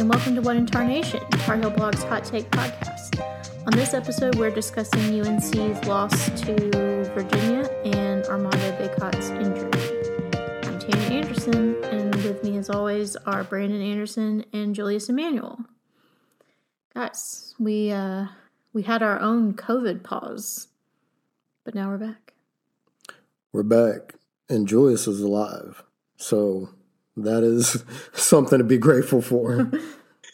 and welcome to One Intarnation, Tar Heel Blog's Hot Take Podcast. On this episode, we're discussing UNC's loss to Virginia and Armando Bacot's injury. I'm Tammy Anderson, and with me, as always, are Brandon Anderson and Julius Emanuel. Guys, we uh, we had our own COVID pause, but now we're back. We're back, and Julius is alive. So that is something to be grateful for.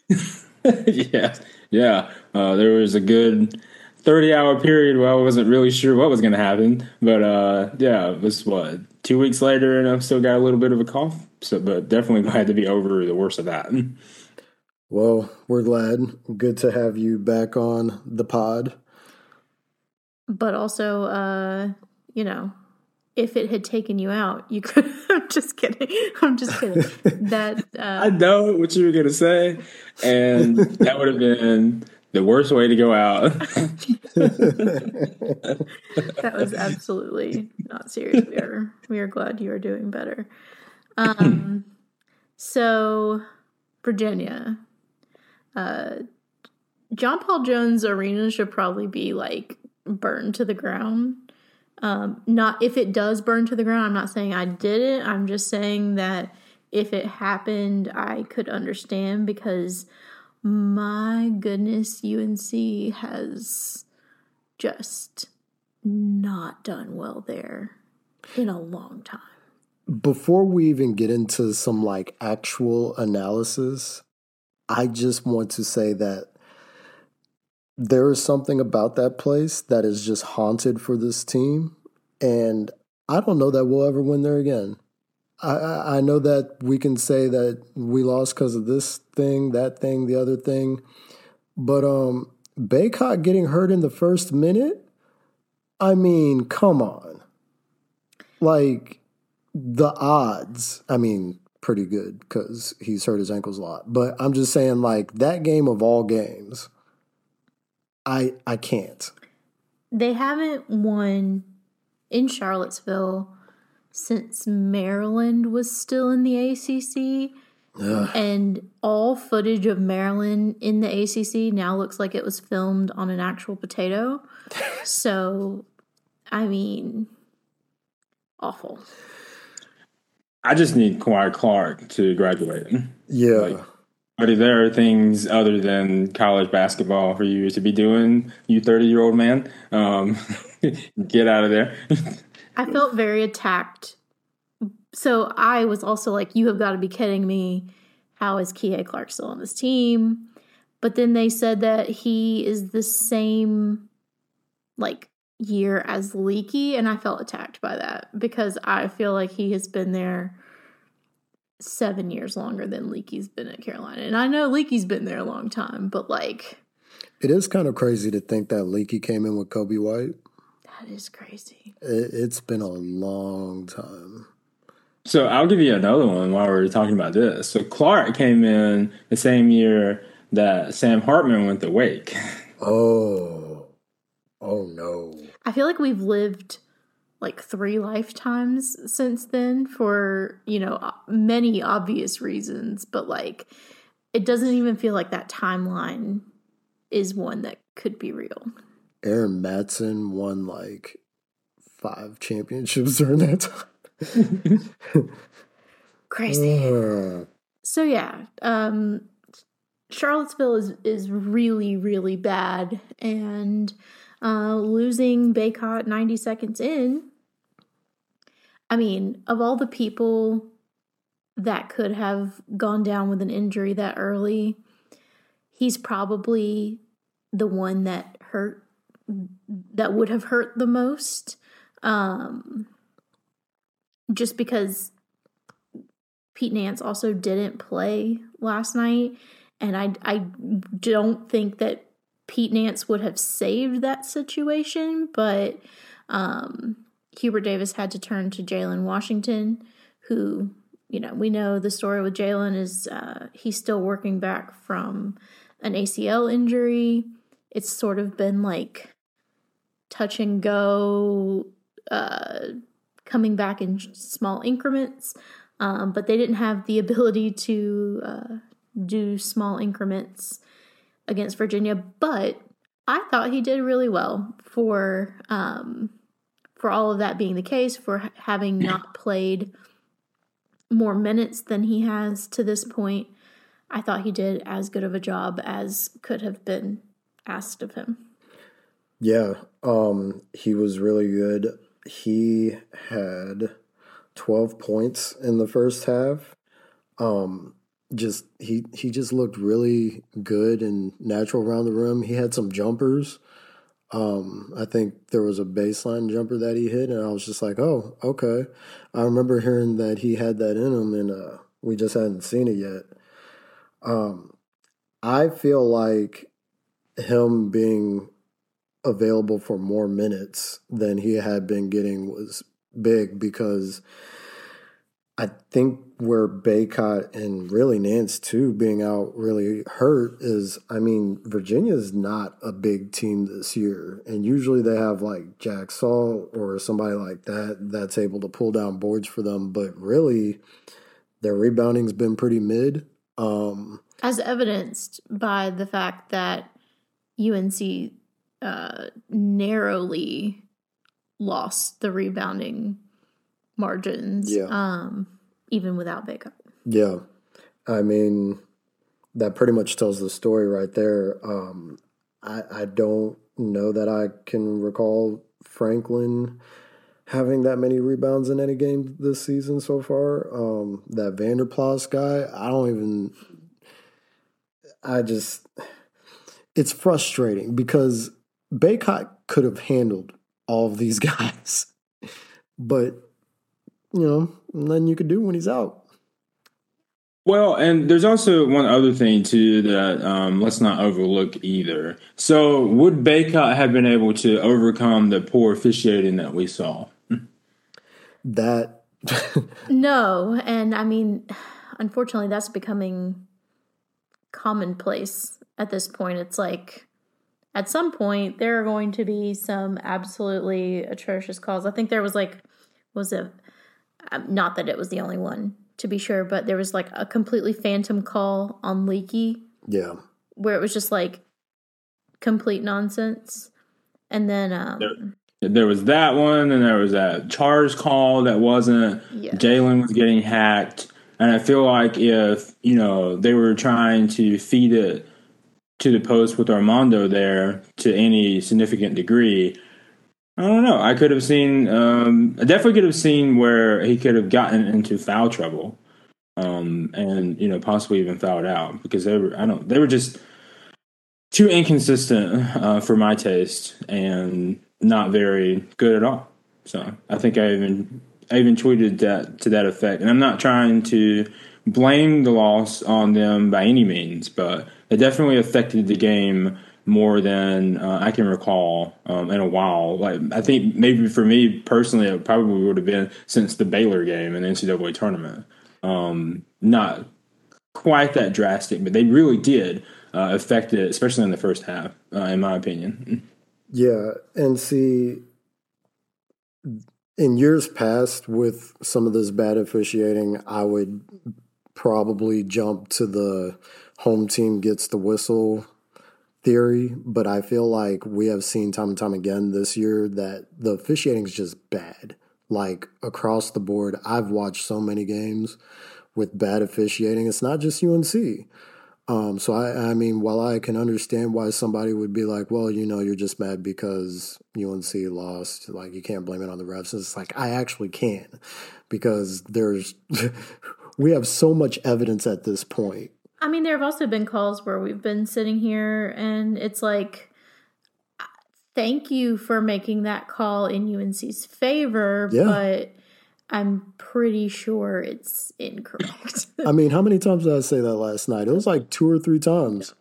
yeah, yeah. Uh, there was a good thirty-hour period where I wasn't really sure what was going to happen, but uh, yeah, it was what two weeks later, and I've still got a little bit of a cough. So, but definitely glad to be over the worst of that. Well, we're glad. Good to have you back on the pod. But also, uh, you know, if it had taken you out, you could. I'm just kidding. I'm just kidding. That uh, I know what you were gonna say, and that would have been the worst way to go out. that was absolutely not serious. We are we are glad you are doing better. Um, so Virginia, uh, John Paul Jones Arena should probably be like burned to the ground um, not if it does burn to the ground. I'm not saying I did it. I'm just saying that if it happened, I could understand because my goodness, UNC has just not done well there in a long time. Before we even get into some like actual analysis, I just want to say that there is something about that place that is just haunted for this team. And I don't know that we'll ever win there again. I, I know that we can say that we lost because of this thing, that thing, the other thing. But um Bacot getting hurt in the first minute, I mean, come on. Like the odds, I mean, pretty good because he's hurt his ankles a lot. But I'm just saying, like, that game of all games I I can't. They haven't won in Charlottesville since Maryland was still in the ACC. Ugh. And all footage of Maryland in the ACC now looks like it was filmed on an actual potato. so, I mean, awful. I just need Kihei Clark to graduate. Yeah. Like, but there things other than college basketball for you to be doing, you 30 year old man. Um, get out of there. I felt very attacked. So I was also like, you have got to be kidding me. How is Kihei Clark still on this team? But then they said that he is the same like year as Leaky, and I felt attacked by that because I feel like he has been there seven years longer than Leaky's been at Carolina. And I know Leaky's been there a long time, but like. It is kind of crazy to think that Leaky came in with Coby White. That is crazy. It, it's been a long time. So I'll give you another one while we're talking about this. So Clark came in the same year that Sam Hartman went to Wake. Oh. Oh no. I feel like we've lived like three lifetimes since then for, you know, many obvious reasons, but like it doesn't even feel like that timeline is one that could be real. Erin Matson won like five championships during that time. Crazy. Uh. So yeah, um Charlottesville is is really really bad and uh, losing Bacot 90 seconds in. I mean, of all the people that could have gone down with an injury that early, he's probably the one that hurt, that would have hurt the most. Um, just because Pete Nance also didn't play last night. And I, I don't think that Pete Nance would have saved that situation, but um, Hubert Davis had to turn to Jalen Washington, who, you know, we know the story with Jalen is uh, he's still working back from an ACL injury. It's sort of been like touch and go, uh, coming back in small increments, um, but they didn't have the ability to uh, do small increments against Virginia, but I thought he did really well for um, for all of that being the case, for having not played more minutes than he has to this point. I thought he did as good of a job as could have been asked of him. Yeah, um, he was really good. He had 12 points in the first half. Um, just he he just looked really good and natural around the rim. He had some jumpers. Um, I think there was a baseline jumper that he hit, and I was just like, "Oh, okay." I remember hearing that he had that in him, and uh, we just hadn't seen it yet. Um, I feel like him being available for more minutes than he had been getting was big because I think where Bacot and really Nance too being out really hurt is I mean Virginia's not a big team this year. And usually they have like Jack Salt or somebody like that that's able to pull down boards for them. But really their rebounding's been pretty mid. Um, as evidenced by the fact that UNC uh, narrowly lost the rebounding margins. Yeah. Um, even without Bacot. Yeah. I mean, that pretty much tells the story right there. Um, I, I don't know that I can recall Franklin having that many rebounds in any game this season so far. Um, that Vander Plas guy, I don't even. I just. It's frustrating because Bacot could have handled all of these guys, but you know, nothing you could do when he's out. Well, and there's also one other thing too that um, let's not overlook either. So, would Bacot have been able to overcome the poor officiating that we saw? That no, and I mean, unfortunately, that's becoming commonplace at this point. It's like at some point there are going to be some absolutely atrocious calls. I think there was like was it um, not that it was the only one to be sure, but there was like a completely phantom call on Leaky. Yeah. Where it was just like complete nonsense. And then um there, there was that one, and there was that charge call that wasn't. Yeah. Jalen was getting hacked, and I feel like if you know they were trying to feed it to the post with Armando there to any significant degree, I don't know. I could have seen. Um, I definitely could have seen where he could have gotten into foul trouble, um, and you know possibly even fouled out because they were. I don't. They were just too inconsistent uh, for my taste and not very good at all. So I think I even I even tweeted that to that effect, and I'm not trying to blame the loss on them by any means, but it definitely affected the game more than uh, I can recall um, in a while. Like I think maybe for me personally, it probably would have been since the Baylor game in the NCAA tournament. Um, not quite that drastic, but they really did uh, affect it, especially in the first half, uh, in my opinion. Yeah, and see, in years past, with some of this bad officiating, I would probably jump to the home team gets the whistle theory, but I feel like we have seen time and time again this year that the officiating is just bad. Like across the board, I've watched so many games with bad officiating. It's not just UNC. Um, so I, I mean, while I can understand why somebody would be like, well, you know, you're just mad because UNC lost, like you can't blame it on the refs. It's like I actually can, because there's we have so much evidence at this point. I mean, there have also been calls where we've been sitting here and it's like, thank you for making that call in UNC's favor, Yeah. but I'm pretty sure it's incorrect. I mean, how many times did I say that last night? It was like two or three times.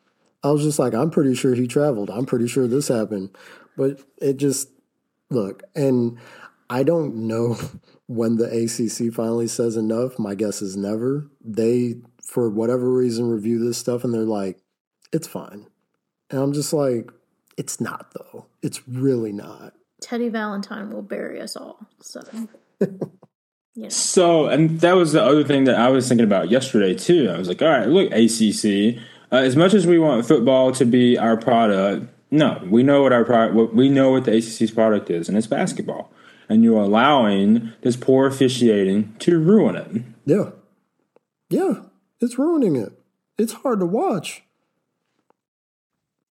I was just like, I'm pretty sure he traveled. I'm pretty sure this happened. But it just, look, and I don't know when the ACC finally says enough. My guess is never. They, for whatever reason, review this stuff and they're like, it's fine. And I'm just like, it's not, though. It's really not. Teddy Valentine will bury us all. So You know. So, and that was the other thing that I was thinking about yesterday too. I was like, all right, look, ACC. Uh, as much as we want football to be our product, no, we know what our product. We know what the ACC's product is, and it's basketball. And you're allowing this poor officiating to ruin it. Yeah, yeah, it's ruining it. It's hard to watch.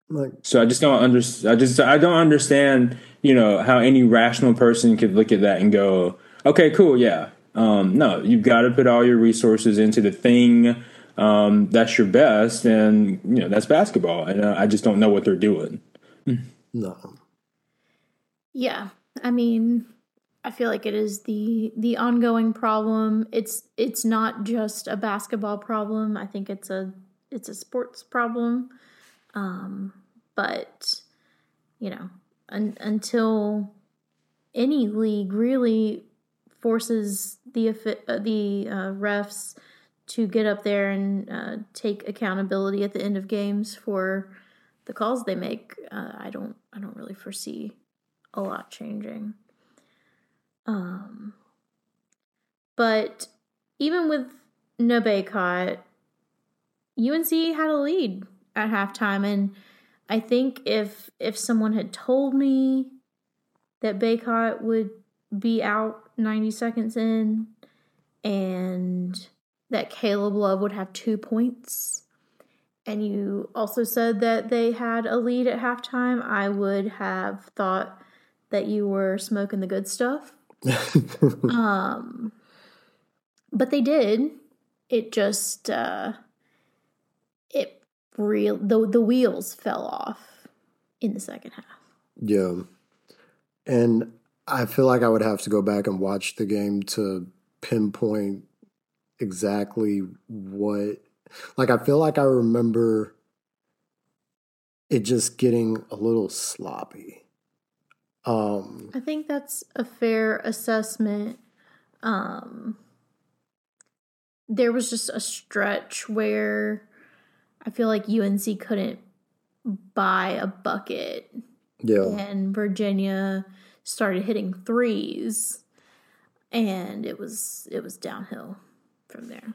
Like, so I just don't understand. I just I don't understand. You know how any rational person could look at that and go, Okay, cool. Yeah. Um, no, you've got to put all your resources into the thing um, that's your best, and you know that's basketball. And uh, I just don't know what they're doing. No. Yeah, I mean, I feel like it is the the ongoing problem. It's it's not just a basketball problem. I think it's a it's a sports problem. Um, but you know, un, until any league really forces the uh, the uh, refs to get up there and uh, take accountability at the end of games for the calls they make. Uh, I don't I don't really foresee a lot changing. Um, but even with no Bacot, UNC had a lead at halftime, and I think if if someone had told me that Bacot would be out 90 seconds in and that Caleb Love would have two points, and you also said that they had a lead at halftime, I would have thought that you were smoking the good stuff. um, but they did. It just uh, it real the the wheels fell off in the second half. Yeah, and I feel like I would have to go back and watch the game to pinpoint exactly what. Like, I feel like I remember it just getting a little sloppy. Um, I think that's a fair assessment. Um, there was just a stretch where I feel like UNC couldn't buy a bucket. Yeah. And Virginia started hitting threes and it was it was downhill from there.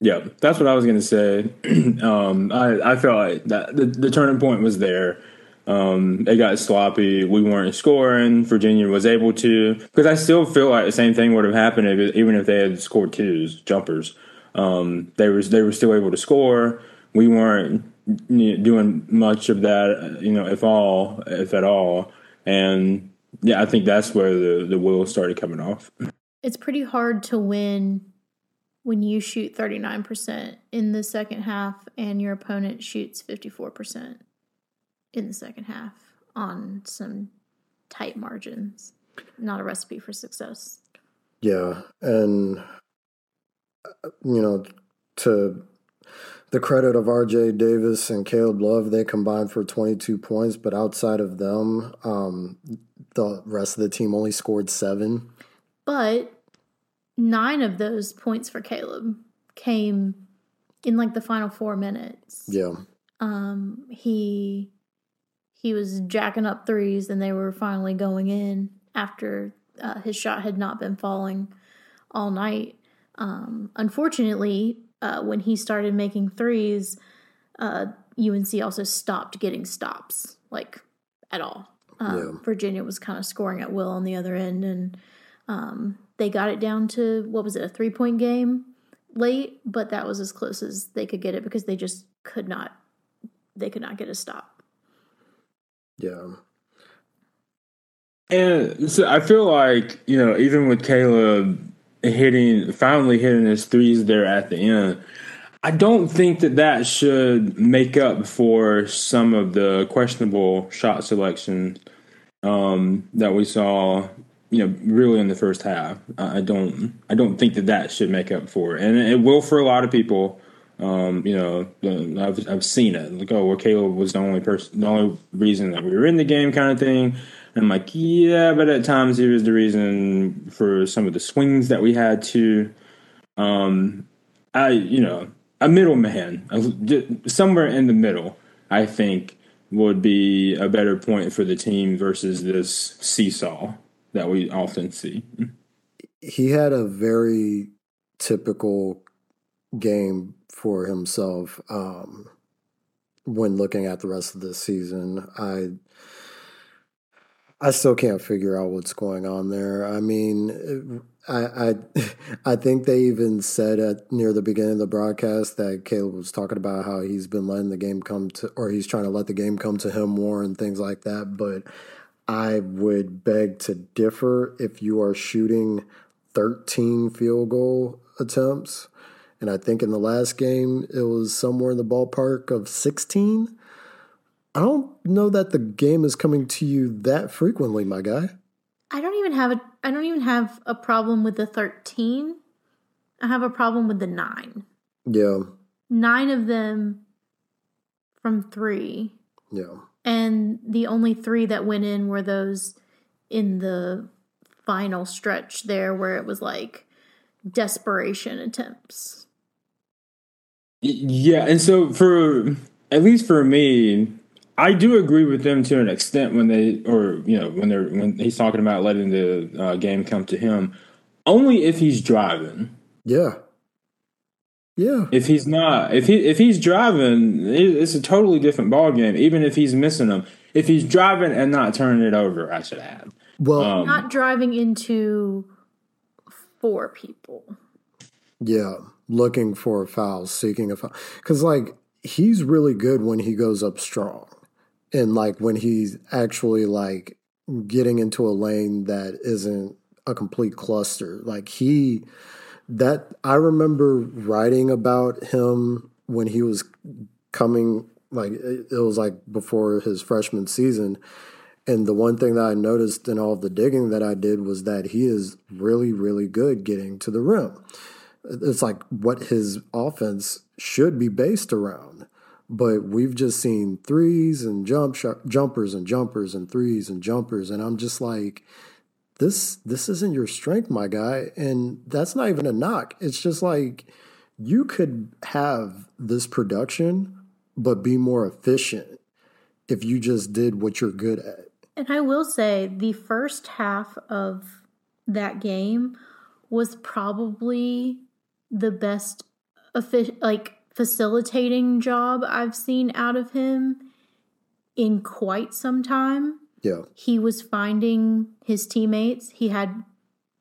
Yeah, that's what I was gonna say. um, I I felt like that the, the turning point was there. Um, it got sloppy. We weren't scoring. Virginia was able to because I still feel like the same thing would have happened if, even if they had scored twos jumpers. Um, they was they were still able to score. We weren't doing much of that, you know, if all, if at all. And yeah, I think that's where the the wheels started coming off. It's pretty hard to win when you shoot 39% in the second half and your opponent shoots 54% in the second half on some tight margins. Not a recipe for success. Yeah, and you know, to the credit of RJ Davis and Caleb Love, they combined for 22 points, but outside of them, um, the rest of the team only scored seven. But nine of those points for Caleb came in like the final four minutes. Yeah. Um, he he was jacking up threes, and they were finally going in after uh, his shot had not been falling all night. Um, unfortunately, uh, when he started making threes, uh, UNC also stopped getting stops, like at all. Um, yeah. Virginia was kind of scoring at will on the other end, and um, they got it down to what was it, a three point game late, but that was as close as they could get it because they just could not, they could not get a stop. Yeah. And so I feel like, you know, even with Caleb hitting, finally hitting his threes there at the end, I don't think that that should make up for some of the questionable shot selection um, that we saw. You know, really in the first half. I don't. I don't think that that should make up for it, and it will for a lot of people. Um, you know, I've I've seen it. Like, oh, well, Caleb was the only person, the only reason that we were in the game, kind of thing. And I'm like, yeah, but at times he was the reason for some of the swings that we had to. Um, I, you know, a middleman, somewhere in the middle, I think would be a better point for the team versus this seesaw that we often see. he had a very typical game for himself um, when looking at the rest of the season. I I still can't figure out what's going on there. I mean, I I, I think they even said at near the beginning of the broadcast that Caleb was talking about how he's been letting the game come to, or he's trying to let the game come to him more and things like that. But I would beg to differ if you are shooting 13 field goal attempts. And I think in the last game, it was somewhere in the ballpark of 16. I don't know that the game is coming to you that frequently, my guy. I don't even have a I don't even have a problem with the 13. I have a problem with the 9. Yeah. 9 of them from 3. Yeah. And the only 3 that went in were those in the final stretch there where it was like desperation attempts. Yeah, and so for at least for me, I do agree with them to an extent when they, or you know, when they're when he's talking about letting the uh, game come to him, only if he's driving. Yeah. Yeah. If he's not, if he if he's driving, it's a totally different ball game. Even if he's missing them, if he's driving and not turning it over, I should add. Well, um, not driving into four people. Yeah, looking for a foul, seeking a foul, because like he's really good when he goes up strong and like when he's actually like getting into a lane that isn't a complete cluster. Like he that i remember writing about him when he was coming like it was like before his freshman season. And the one thing that i noticed in all the digging that i did was that he is really really good getting to the rim it's like what his offense should be based around. But we've just seen threes and jump sh- jumpers and jumpers and threes and jumpers. And i'm just like this this isn't your strength my guy. And that's not even a knock. It's just like you could have this production but be more efficient if you just did what you're good at. And i will say the first half of that game was probably the best like facilitating job I've seen out of him in quite some time. Yeah. He was finding his teammates. He had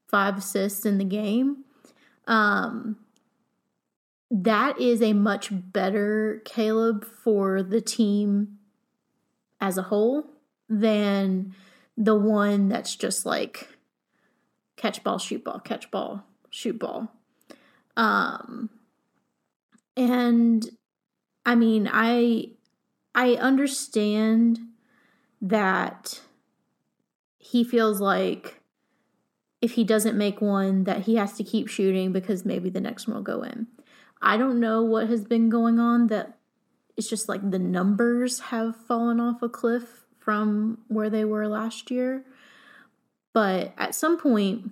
five assists in the game. Um that is a much better Caleb for the team as a whole than the one that's just like catch ball, shoot ball, catch ball, shoot ball. Um and I mean, I I understand that he feels like if he doesn't make one that he has to keep shooting because maybe the next one will go in. I don't know what has been going on that it's just like the numbers have fallen off a cliff from where they were last year. But at some point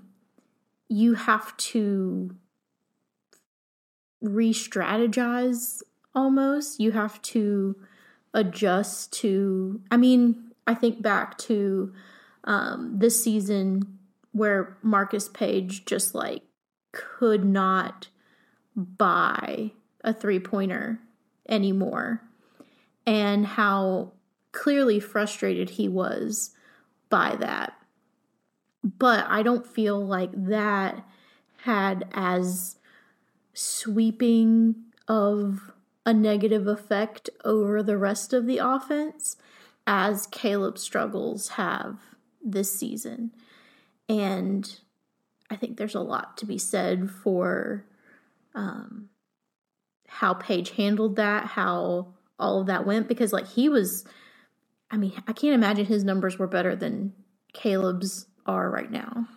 you have to re strategize almost. You have to adjust to, I mean, I think back to um, this season where Marcus Paige just like could not buy a three pointer anymore and how clearly frustrated he was by that. But I don't feel like that had as sweeping of a negative effect over the rest of the offense as Caleb's struggles have this season. And I think there's a lot to be said for um, how Paige handled that, how all of that went, because like he was, I mean, I can't imagine his numbers were better than Caleb's are right now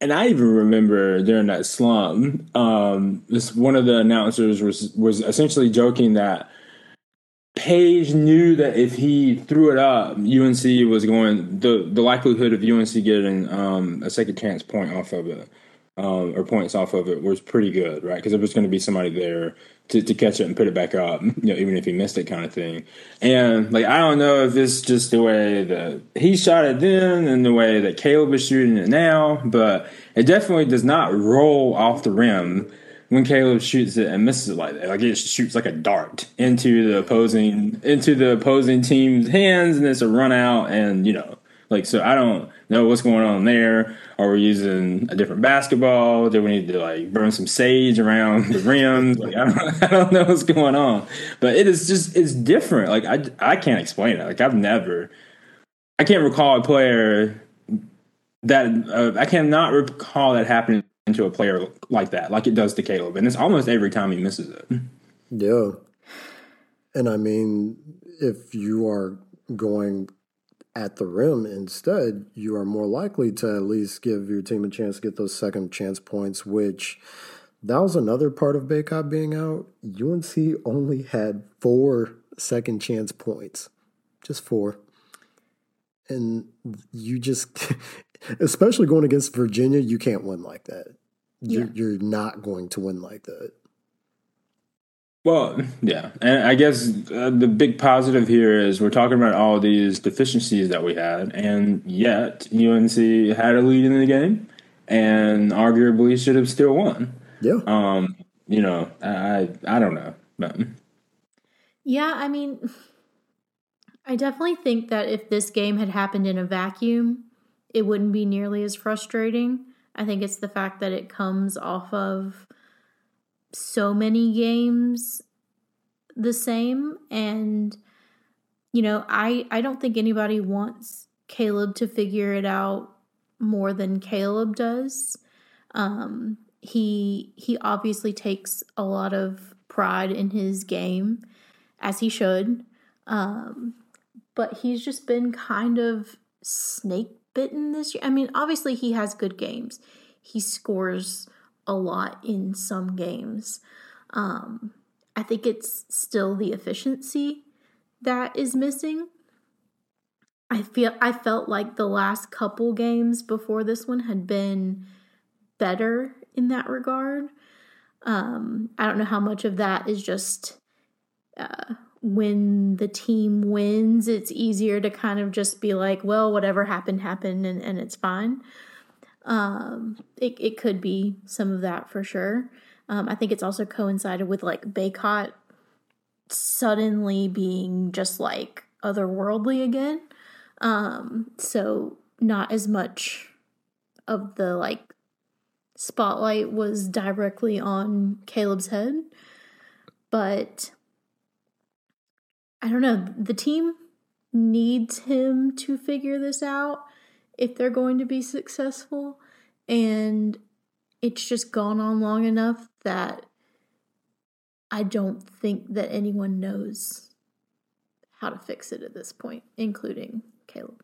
and I even remember during that slump, um, this one of the announcers was was essentially joking that Paige knew that if he threw it up, UNC was going the the likelihood of UNC getting um, a second chance point off of it um, or points off of it was pretty good, right? Because there was going to be somebody there to, to catch it and put it back up, you know, even if he missed it, kind of thing. And like, I don't know if it's just the way that he shot it then and the way that Caleb is shooting it now, but it definitely does not roll off the rim when Caleb shoots it and misses it like that. Like it shoots like a dart into the opposing into the opposing team's hands, and it's a run out, and you know, like so. I don't know what's going on there. Are we using a different basketball? Do we need to like burn some sage around the rims? Like I don't, I don't know what's going on, but it is just it's different. Like I I can't explain it. Like I've never, I can't recall a player that uh, I cannot recall that happening to a player like that, like it does to Caleb, and it's almost every time he misses it. Yeah, and I mean, if you are going at the rim instead, you are more likely to at least give your team a chance to get those second chance points, which that was another part of Bacot being out. UNC only had four second chance points, just four. And you just, especially going against Virginia, you can't win like that. Yeah. You're, you're not going to win like that. Well, yeah, and I guess uh, the big positive here is we're talking about all these deficiencies that we had, and yet UNC had a lead in the game, and arguably should have still won. Yeah. Um. You know, I I don't know, but yeah, I mean, I definitely think that if this game had happened in a vacuum, it wouldn't be nearly as frustrating. I think it's the fact that it comes off of so many games the same. And you know i i don't think anybody wants caleb to figure it out more than caleb does. Um he he obviously takes a lot of pride in his game as he should. Um but he's just been kind of snake bitten this year. I mean obviously he has good games. He scores a lot in some games. Um, I think it's still the efficiency that is missing. I feel I felt like the last couple games before this one had been better in that regard. Um, I don't know how much of that is just uh, when the team wins, it's easier to kind of just be like, well, whatever happened, happened, and, and it's fine. Um, it, it could be some of that for sure. Um, I think it's also coincided with like Bacot suddenly being just like otherworldly again. Um, so not as much of the like spotlight was directly on Caleb's head, but I don't know. The team needs him to figure this out if they're going to be successful. And it's just gone on long enough that I don't think that anyone knows how to fix it at this point, including Caleb.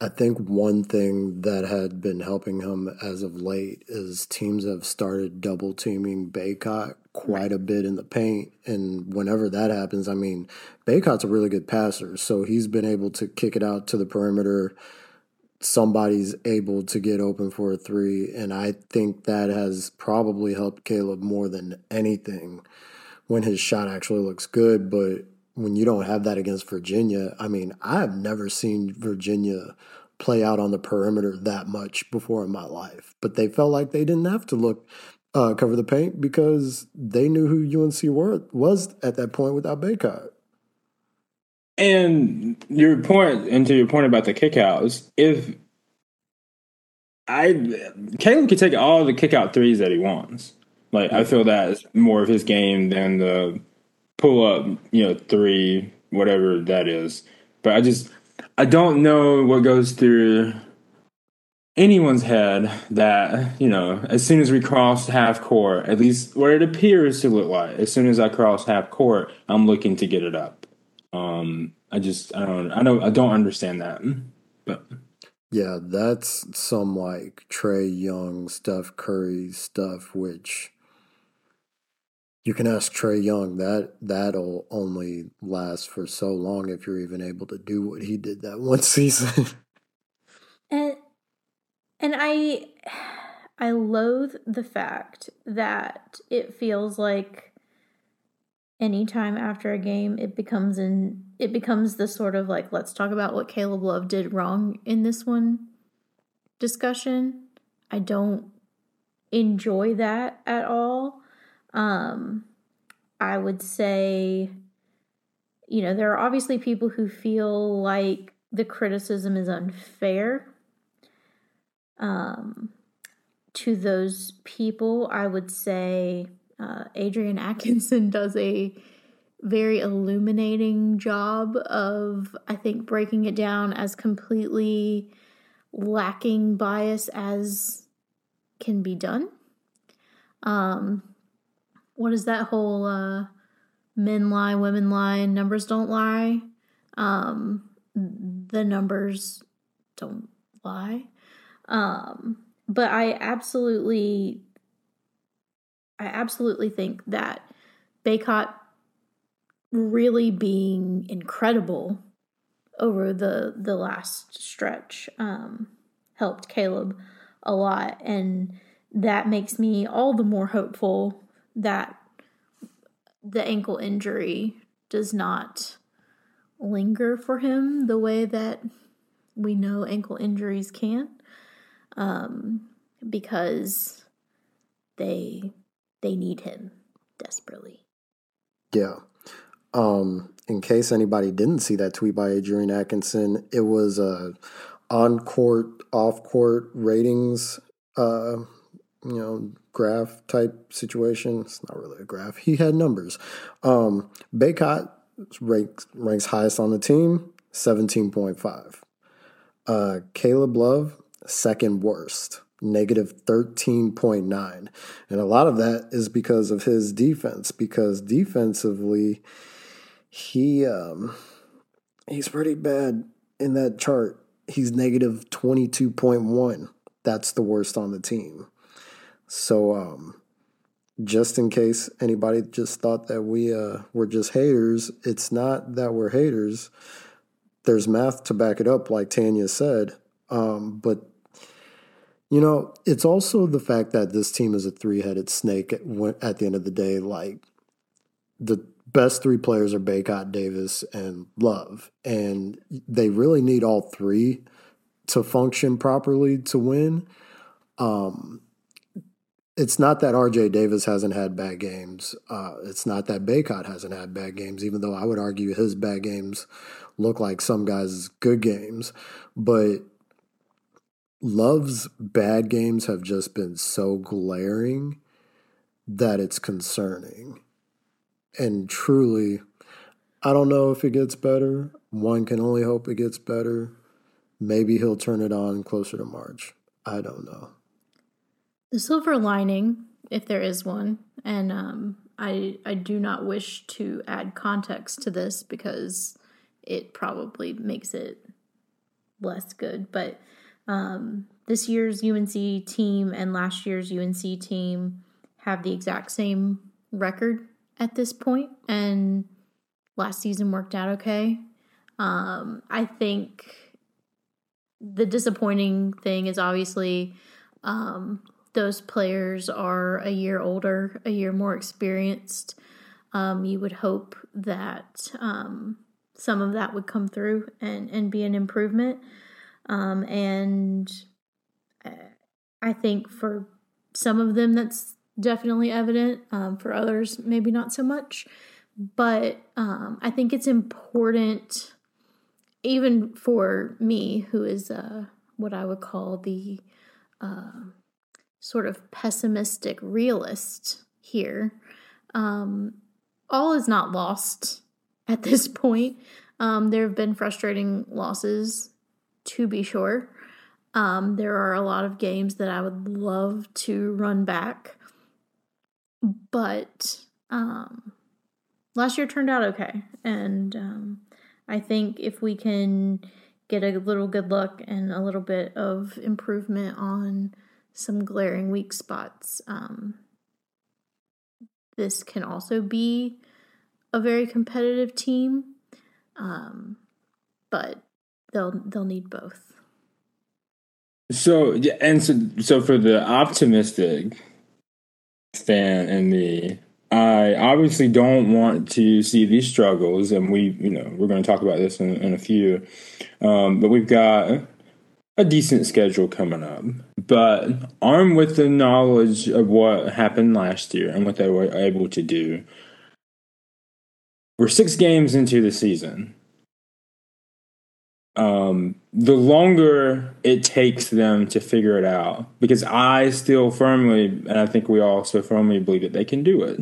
I think one thing that had been helping him as of late is teams have started double teaming Bacot quite a bit in the paint. And whenever that happens, I mean, Bacot's a really good passer. So he's been able to kick it out to the perimeter. Somebody's able to get open for a three. And I think that has probably helped Caleb more than anything when his shot actually looks good. But when you don't have that against Virginia, I mean, I've never seen Virginia play out on the perimeter that much before in my life. But they felt like they didn't have to look uh, cover the paint because they knew who UNC were, was at that point without Bacot. And your point, and to your point about the kickouts, if I Caleb could take all the kickout threes that he wants. Like I feel that is more of his game than the pull up, you know, three, whatever that is. But I just I don't know what goes through anyone's head that, you know, as soon as we cross half court, at least what it appears to look like, as soon as I cross half court, I'm looking to get it up. Um I just I don't I don't I don't understand that. But yeah, that's some like Trae Young, Steph Curry stuff, which you can ask Trae Young that that'll only last for so long if you're even able to do what he did that one season. and and I I loathe the fact that it feels like anytime after a game it becomes in it becomes the sort of like let's talk about what Caleb Love did wrong in this one discussion. I don't enjoy that at all. Um I would say you know, there are obviously people who feel like the criticism is unfair. Um to those people, I would say uh, Adrian Atkinson does a very illuminating job of, I think, breaking it down as completely lacking bias as can be done. Um, what is that whole uh, men lie, women lie, numbers don't lie? Um, the numbers don't lie. Um, but I absolutely I absolutely think that Bacot really being incredible over the the last stretch um, helped Caleb a lot, and that makes me all the more hopeful that the ankle injury does not linger for him the way that we know ankle injuries can, um, because they they need him desperately. Yeah. Um, in case anybody didn't see that tweet by Adrian Atkinson, it was a on court, off court ratings, uh, you know, graph type situation. It's not really a graph. He had numbers. Um, Bacot ranks, ranks highest on the team, 17.5. Uh, Caleb Love, second worst, negative 13.9. And a lot of that is because of his defense, because defensively, he um, he's pretty bad in that chart. He's negative 22.1. That's the worst on the team. So, um, just in case anybody just thought that we uh, were just haters, it's not that we're haters. There's math to back it up, like Tanya said. Um, but you know, it's also the fact that this team is a three headed snake at, at, the end of the day. Like, the best three players are Bacot, Davis, and Love. And they really need all three to function properly to win. Um, it's not that RJ Davis hasn't had bad games. Uh, it's not that Bacot hasn't had bad games, even though I would argue his bad games look like some guys' good games. But Love's bad games have just been so glaring that it's concerning. And truly, I don't know if it gets better. One can only hope it gets better. Maybe he'll turn it on closer to March. I don't know. The silver lining, if there is one, and um, I I do not wish to add context to this because it probably makes it less good, but um, this year's UNC team and last year's UNC team have the exact same record at this point, and last season worked out okay. Um, I think the disappointing thing is obviously um, those players are a year older, a year more experienced. Um, you would hope that um, some of that would come through and, and be an improvement. Um, and uh, I think for some of them, that's definitely evident. Um, for others, maybe not so much. But um, I think it's important, even for me, who is uh, what I would call the uh, sort of pessimistic realist here. Um, all is not lost at this point. Um, there have been frustrating losses to be sure. Um, there are a lot of games that I would love to run back, but um, last year turned out okay. And um, I think if we can get a little good luck and a little bit of improvement on some glaring weak spots, um, this can also be a very competitive team. Um, but they'll they'll need both. So and so so for the optimistic fan and me, I obviously don't want to see these struggles, and we, you know, we're going to talk about this in, in a few. Um, but we've got a decent schedule coming up. But armed with the knowledge of what happened last year and what they were able to do, we're six games into the season. Um, the longer it takes them to figure it out, because I still firmly, and I think we all so firmly believe that they can do it.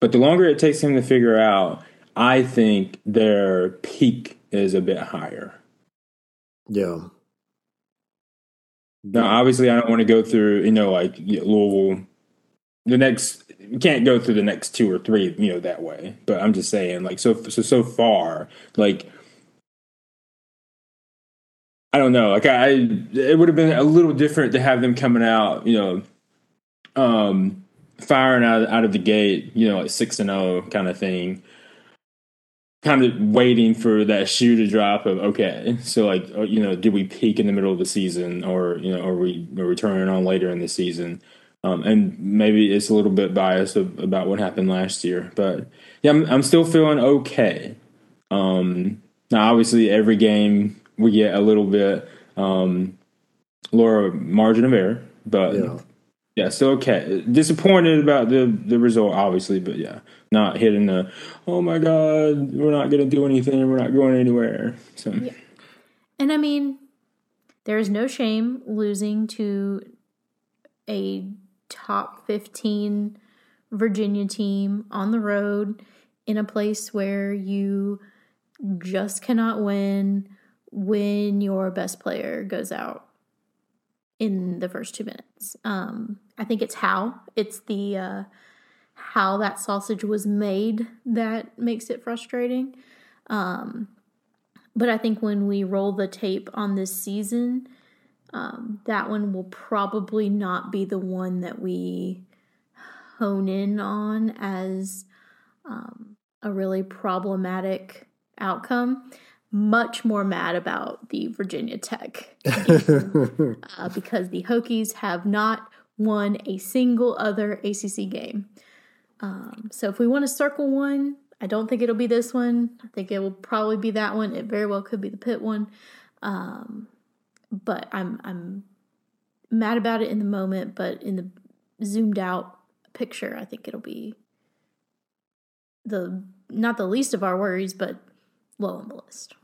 But the longer it takes them to figure out, I think their peak is a bit higher. Yeah. Now, obviously, I don't want to go through, you know, like Louisville. The next, can't go through the next two or three, you know, that way. But I'm just saying, like, so so so far, like, I don't know, like, I it would have been a little different to have them coming out, you know, um, firing out out of the gate, you know, like six and zero oh kind of thing kind of waiting for that shoe to drop of okay so like uh, you know did we peak in the middle of the season or you know are we are we turning on later in the season um, and maybe it's a little bit biased of, about what happened last year but yeah i'm, I'm still feeling okay um, now obviously every game we get a little bit um, lower margin of error but yeah. Yeah still okay. Disappointed about the the result obviously but yeah. Not hitting the oh my god we're not to do anything we're not going anywhere so. Yeah. and i mean there is no shame losing to a top 15 virginia team on the road in a place where you just cannot win when your best player goes out in the first two minutes um, i think it's how it's the uh, how that sausage was made that makes it frustrating. Um, but I think when we roll the tape on this season, um, that one will probably not be the one that we hone in on as um, a really problematic outcome. Much more mad about the Virginia Tech game, uh, because the Hokies have not won a single other ACC game. Um, so if we want to circle one, I don't think it'll be this one. I think it will probably be that one. It very well could be the Pitt one. Um, but I'm I'm mad about it in the moment, but in the zoomed out picture, I think it'll be the not the least of our worries, but low on the list.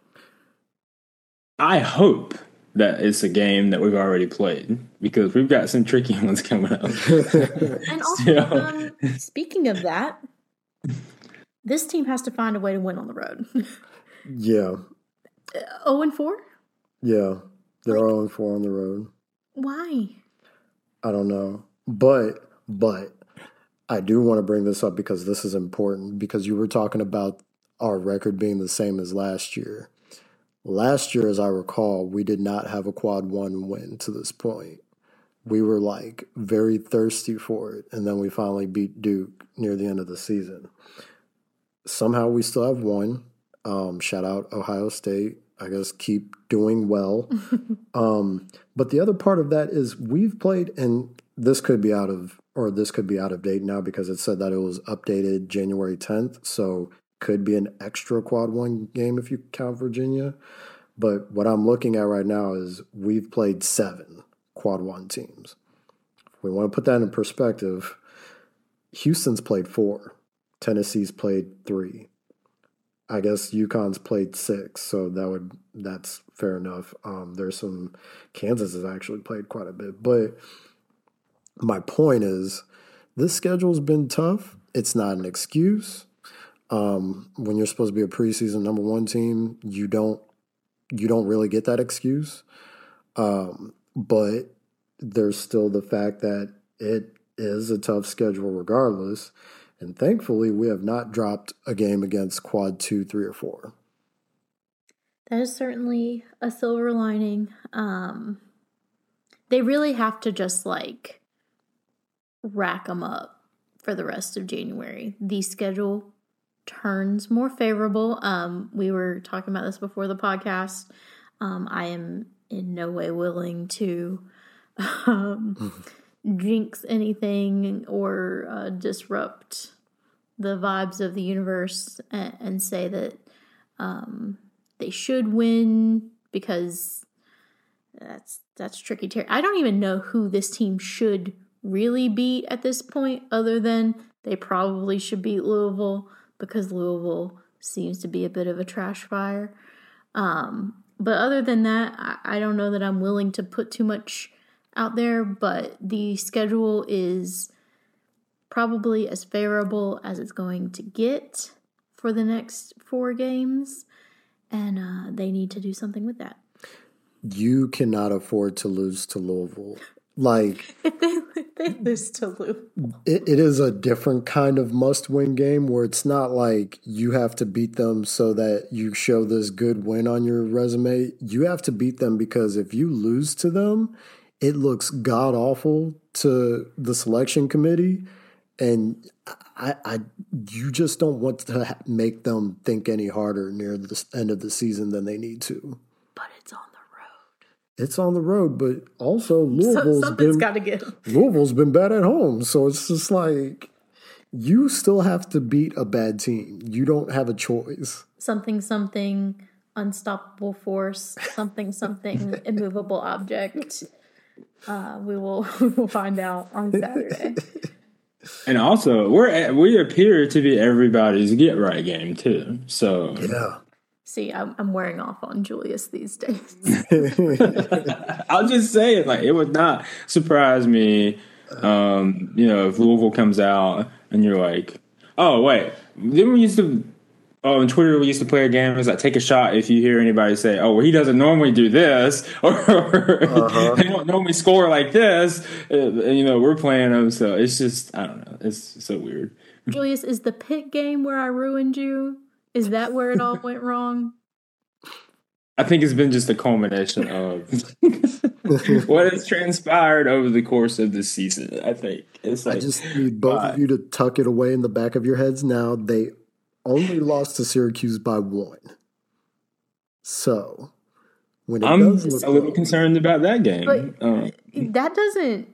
I hope that it's a game that we've already played because we've got some tricky ones coming up. and also, um, speaking of that, this team has to find a way to win on the road. yeah. Oh and four. Yeah, they're like, 0 and four on the road. Why? I don't know, but but I do want to bring this up because this is important because you were talking about our record being the same as last year. Last year, as I recall, we did not have a quad one win to this point. We were like very thirsty for it, and then we finally beat Duke near the end of the season. Somehow we still have one. Um, shout out Ohio State. I guess keep doing well. um, but the other part of that is we've played, and this could be out of or this could be out of date now because it said that it was updated January 10th. So could be an extra quad one game if you count Virginia. But what I'm looking at right now is we've played seven quad one teams. We want to put that in perspective, Houston's played four, Tennessee's played three. I guess UConn's played six, so that would that's fair enough. Um, there's some Kansas has actually played quite a bit, but my point is this schedule's been tough. It's not an excuse. Um, when you're supposed to be a preseason number one team, you don't you don't really get that excuse. Um, but there's still the fact that it is a tough schedule regardless. And thankfully, we have not dropped a game against quad two, three, or four. That is certainly a silver lining. Um, they really have to just like rack them up for the rest of January. The schedule turns more favorable. Um, we were talking about this before the podcast. Um, I am in no way willing to um, jinx anything or uh, disrupt the vibes of the universe and, and say that um, they should win because that's that's tricky. Ter- I don't even know who this team should really beat at this point, other than they probably should beat Louisville because Louisville seems to be a bit of a trash fire. Um, but other than that, I, I don't know that I'm willing to put too much out there. But the schedule is probably as favorable as it's going to get for the next four games, and uh, they need to do something with that. You cannot afford to lose to Louisville. Like they, they lose to Louisville, it, it is a different kind of must-win game where it's not like you have to beat them so that you show this good win on your resume. You have to beat them because if you lose to them, it looks god awful to the selection committee and I, I, you just don't want to make them think any harder near the end of the season than they need to. But it's on the road. It's on the road, but also Louisville's so, been got to get Louisville's been bad at home, so it's just like you still have to beat a bad team. You don't have a choice. Something, something, unstoppable force, something, something, immovable object. Uh, we will we will find out on Saturday. And also, we're we appear to be everybody's get right game too. So yeah. See, I'm, I'm wearing off on Julius these days. I'll just say it like it would not surprise me. Um, you know, if Louisville comes out and you're like, oh wait, then we used to Oh, on Twitter we used to play a game. It's like take a shot if you hear anybody say, "Oh, well, he doesn't normally do this," or uh-huh. "They don't normally score like this." And, you know, we're playing them, so it's just I don't know. It's so weird. Julius, is the Pitt game where I ruined you? Is that where it all went wrong? I think it's been just a culmination of what has transpired over the course of the season. I think it's like I just need both of you to tuck it away in the back of your heads now. They only lost to Syracuse by one. So when it I'm does a little up, concerned about that game. But um, that doesn't.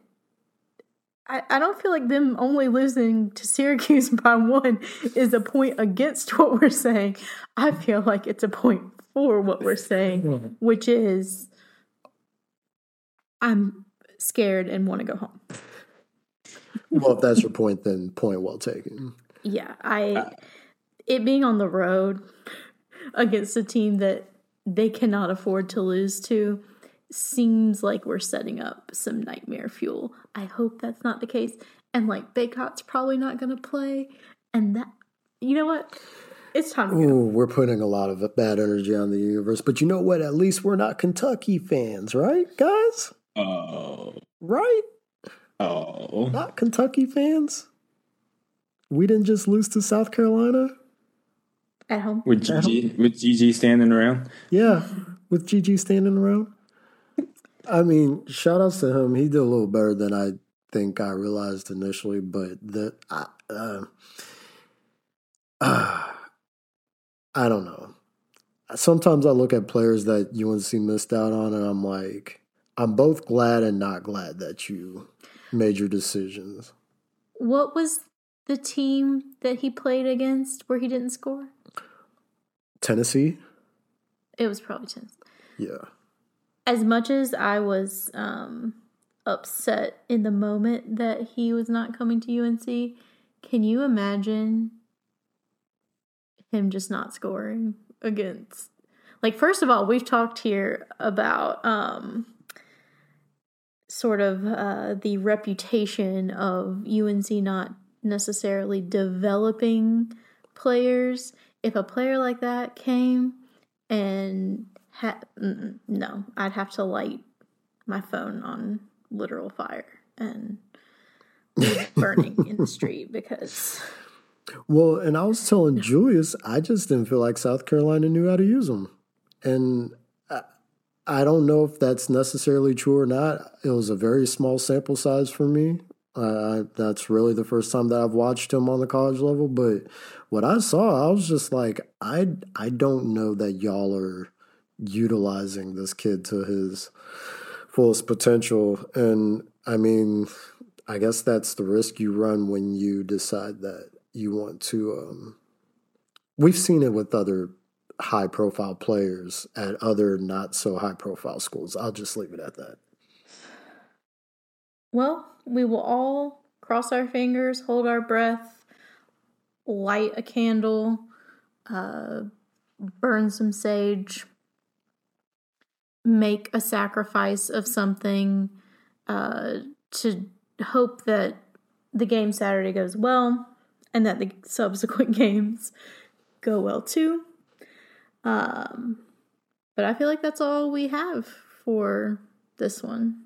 I, I don't feel like them only losing to Syracuse by one is a point against what we're saying. I feel like it's a point for what we're saying, which is I'm scared and want to go home. Well, if that's your point, then point well taken. Yeah, I. Uh, it being on the road against a team that they cannot afford to lose to seems like we're setting up some nightmare fuel. I hope that's not the case. And like Bacot's probably not going to play. And that, you know what? It's time to Ooh, we're putting a lot of bad energy on the universe. But you know what? At least we're not Kentucky fans, right, guys? Oh. Right? Oh. Not Kentucky fans? We didn't just lose to South Carolina? At home. With GG, with GG standing around. Yeah, with GG standing around. I mean, shout outs to him. He did a little better than I think I realized initially, but the I, uh, uh, I don't know. Sometimes I look at players that UNC missed out on, and I'm like, I'm both glad and not glad that you made your decisions. What was the team that he played against where he didn't score? Tennessee. It was probably Tennessee. Yeah. As much as I was um, upset in the moment that he was not coming to UNC, can you imagine him just not scoring against? Like, first of all, we've talked here about um, sort of uh, the reputation of UNC not necessarily developing players if a player like that came and had no, I'd have to light my phone on literal fire and burning in the street because. Well, and I was telling Julius, I just didn't feel like South Carolina knew how to use them, and I, I don't know if that's necessarily true or not. It was a very small sample size for me. Uh, that's really the first time that I've watched him on the college level, but what I saw, I was just like, I I don't know that y'all are utilizing this kid to his fullest potential. And I mean, I guess that's the risk you run when you decide that you want to. Um, we've seen it with other high profile players at other not so high profile schools. I'll just leave it at that. Well, we will all cross our fingers, hold our breath, light a candle, uh, burn some sage, make a sacrifice of something uh, to hope that the game Saturday goes well and that the subsequent games go well too. Um, but I feel like that's all we have for this one.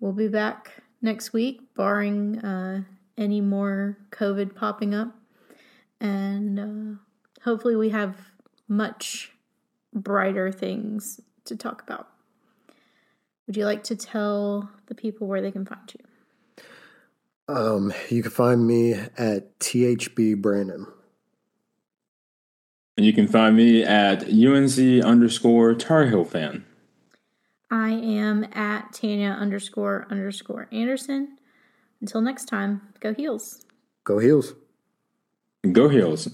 We'll be back next week, barring uh, any more COVID popping up. And uh, hopefully, we have much brighter things to talk about. Would you like to tell the people where they can find you? Um, you can find me at THB Brandon. And you can find me at UNC underscore Tar Heel fan. I am at Tanya underscore underscore Anderson. Until next time, go heels. Go heels. Go heels.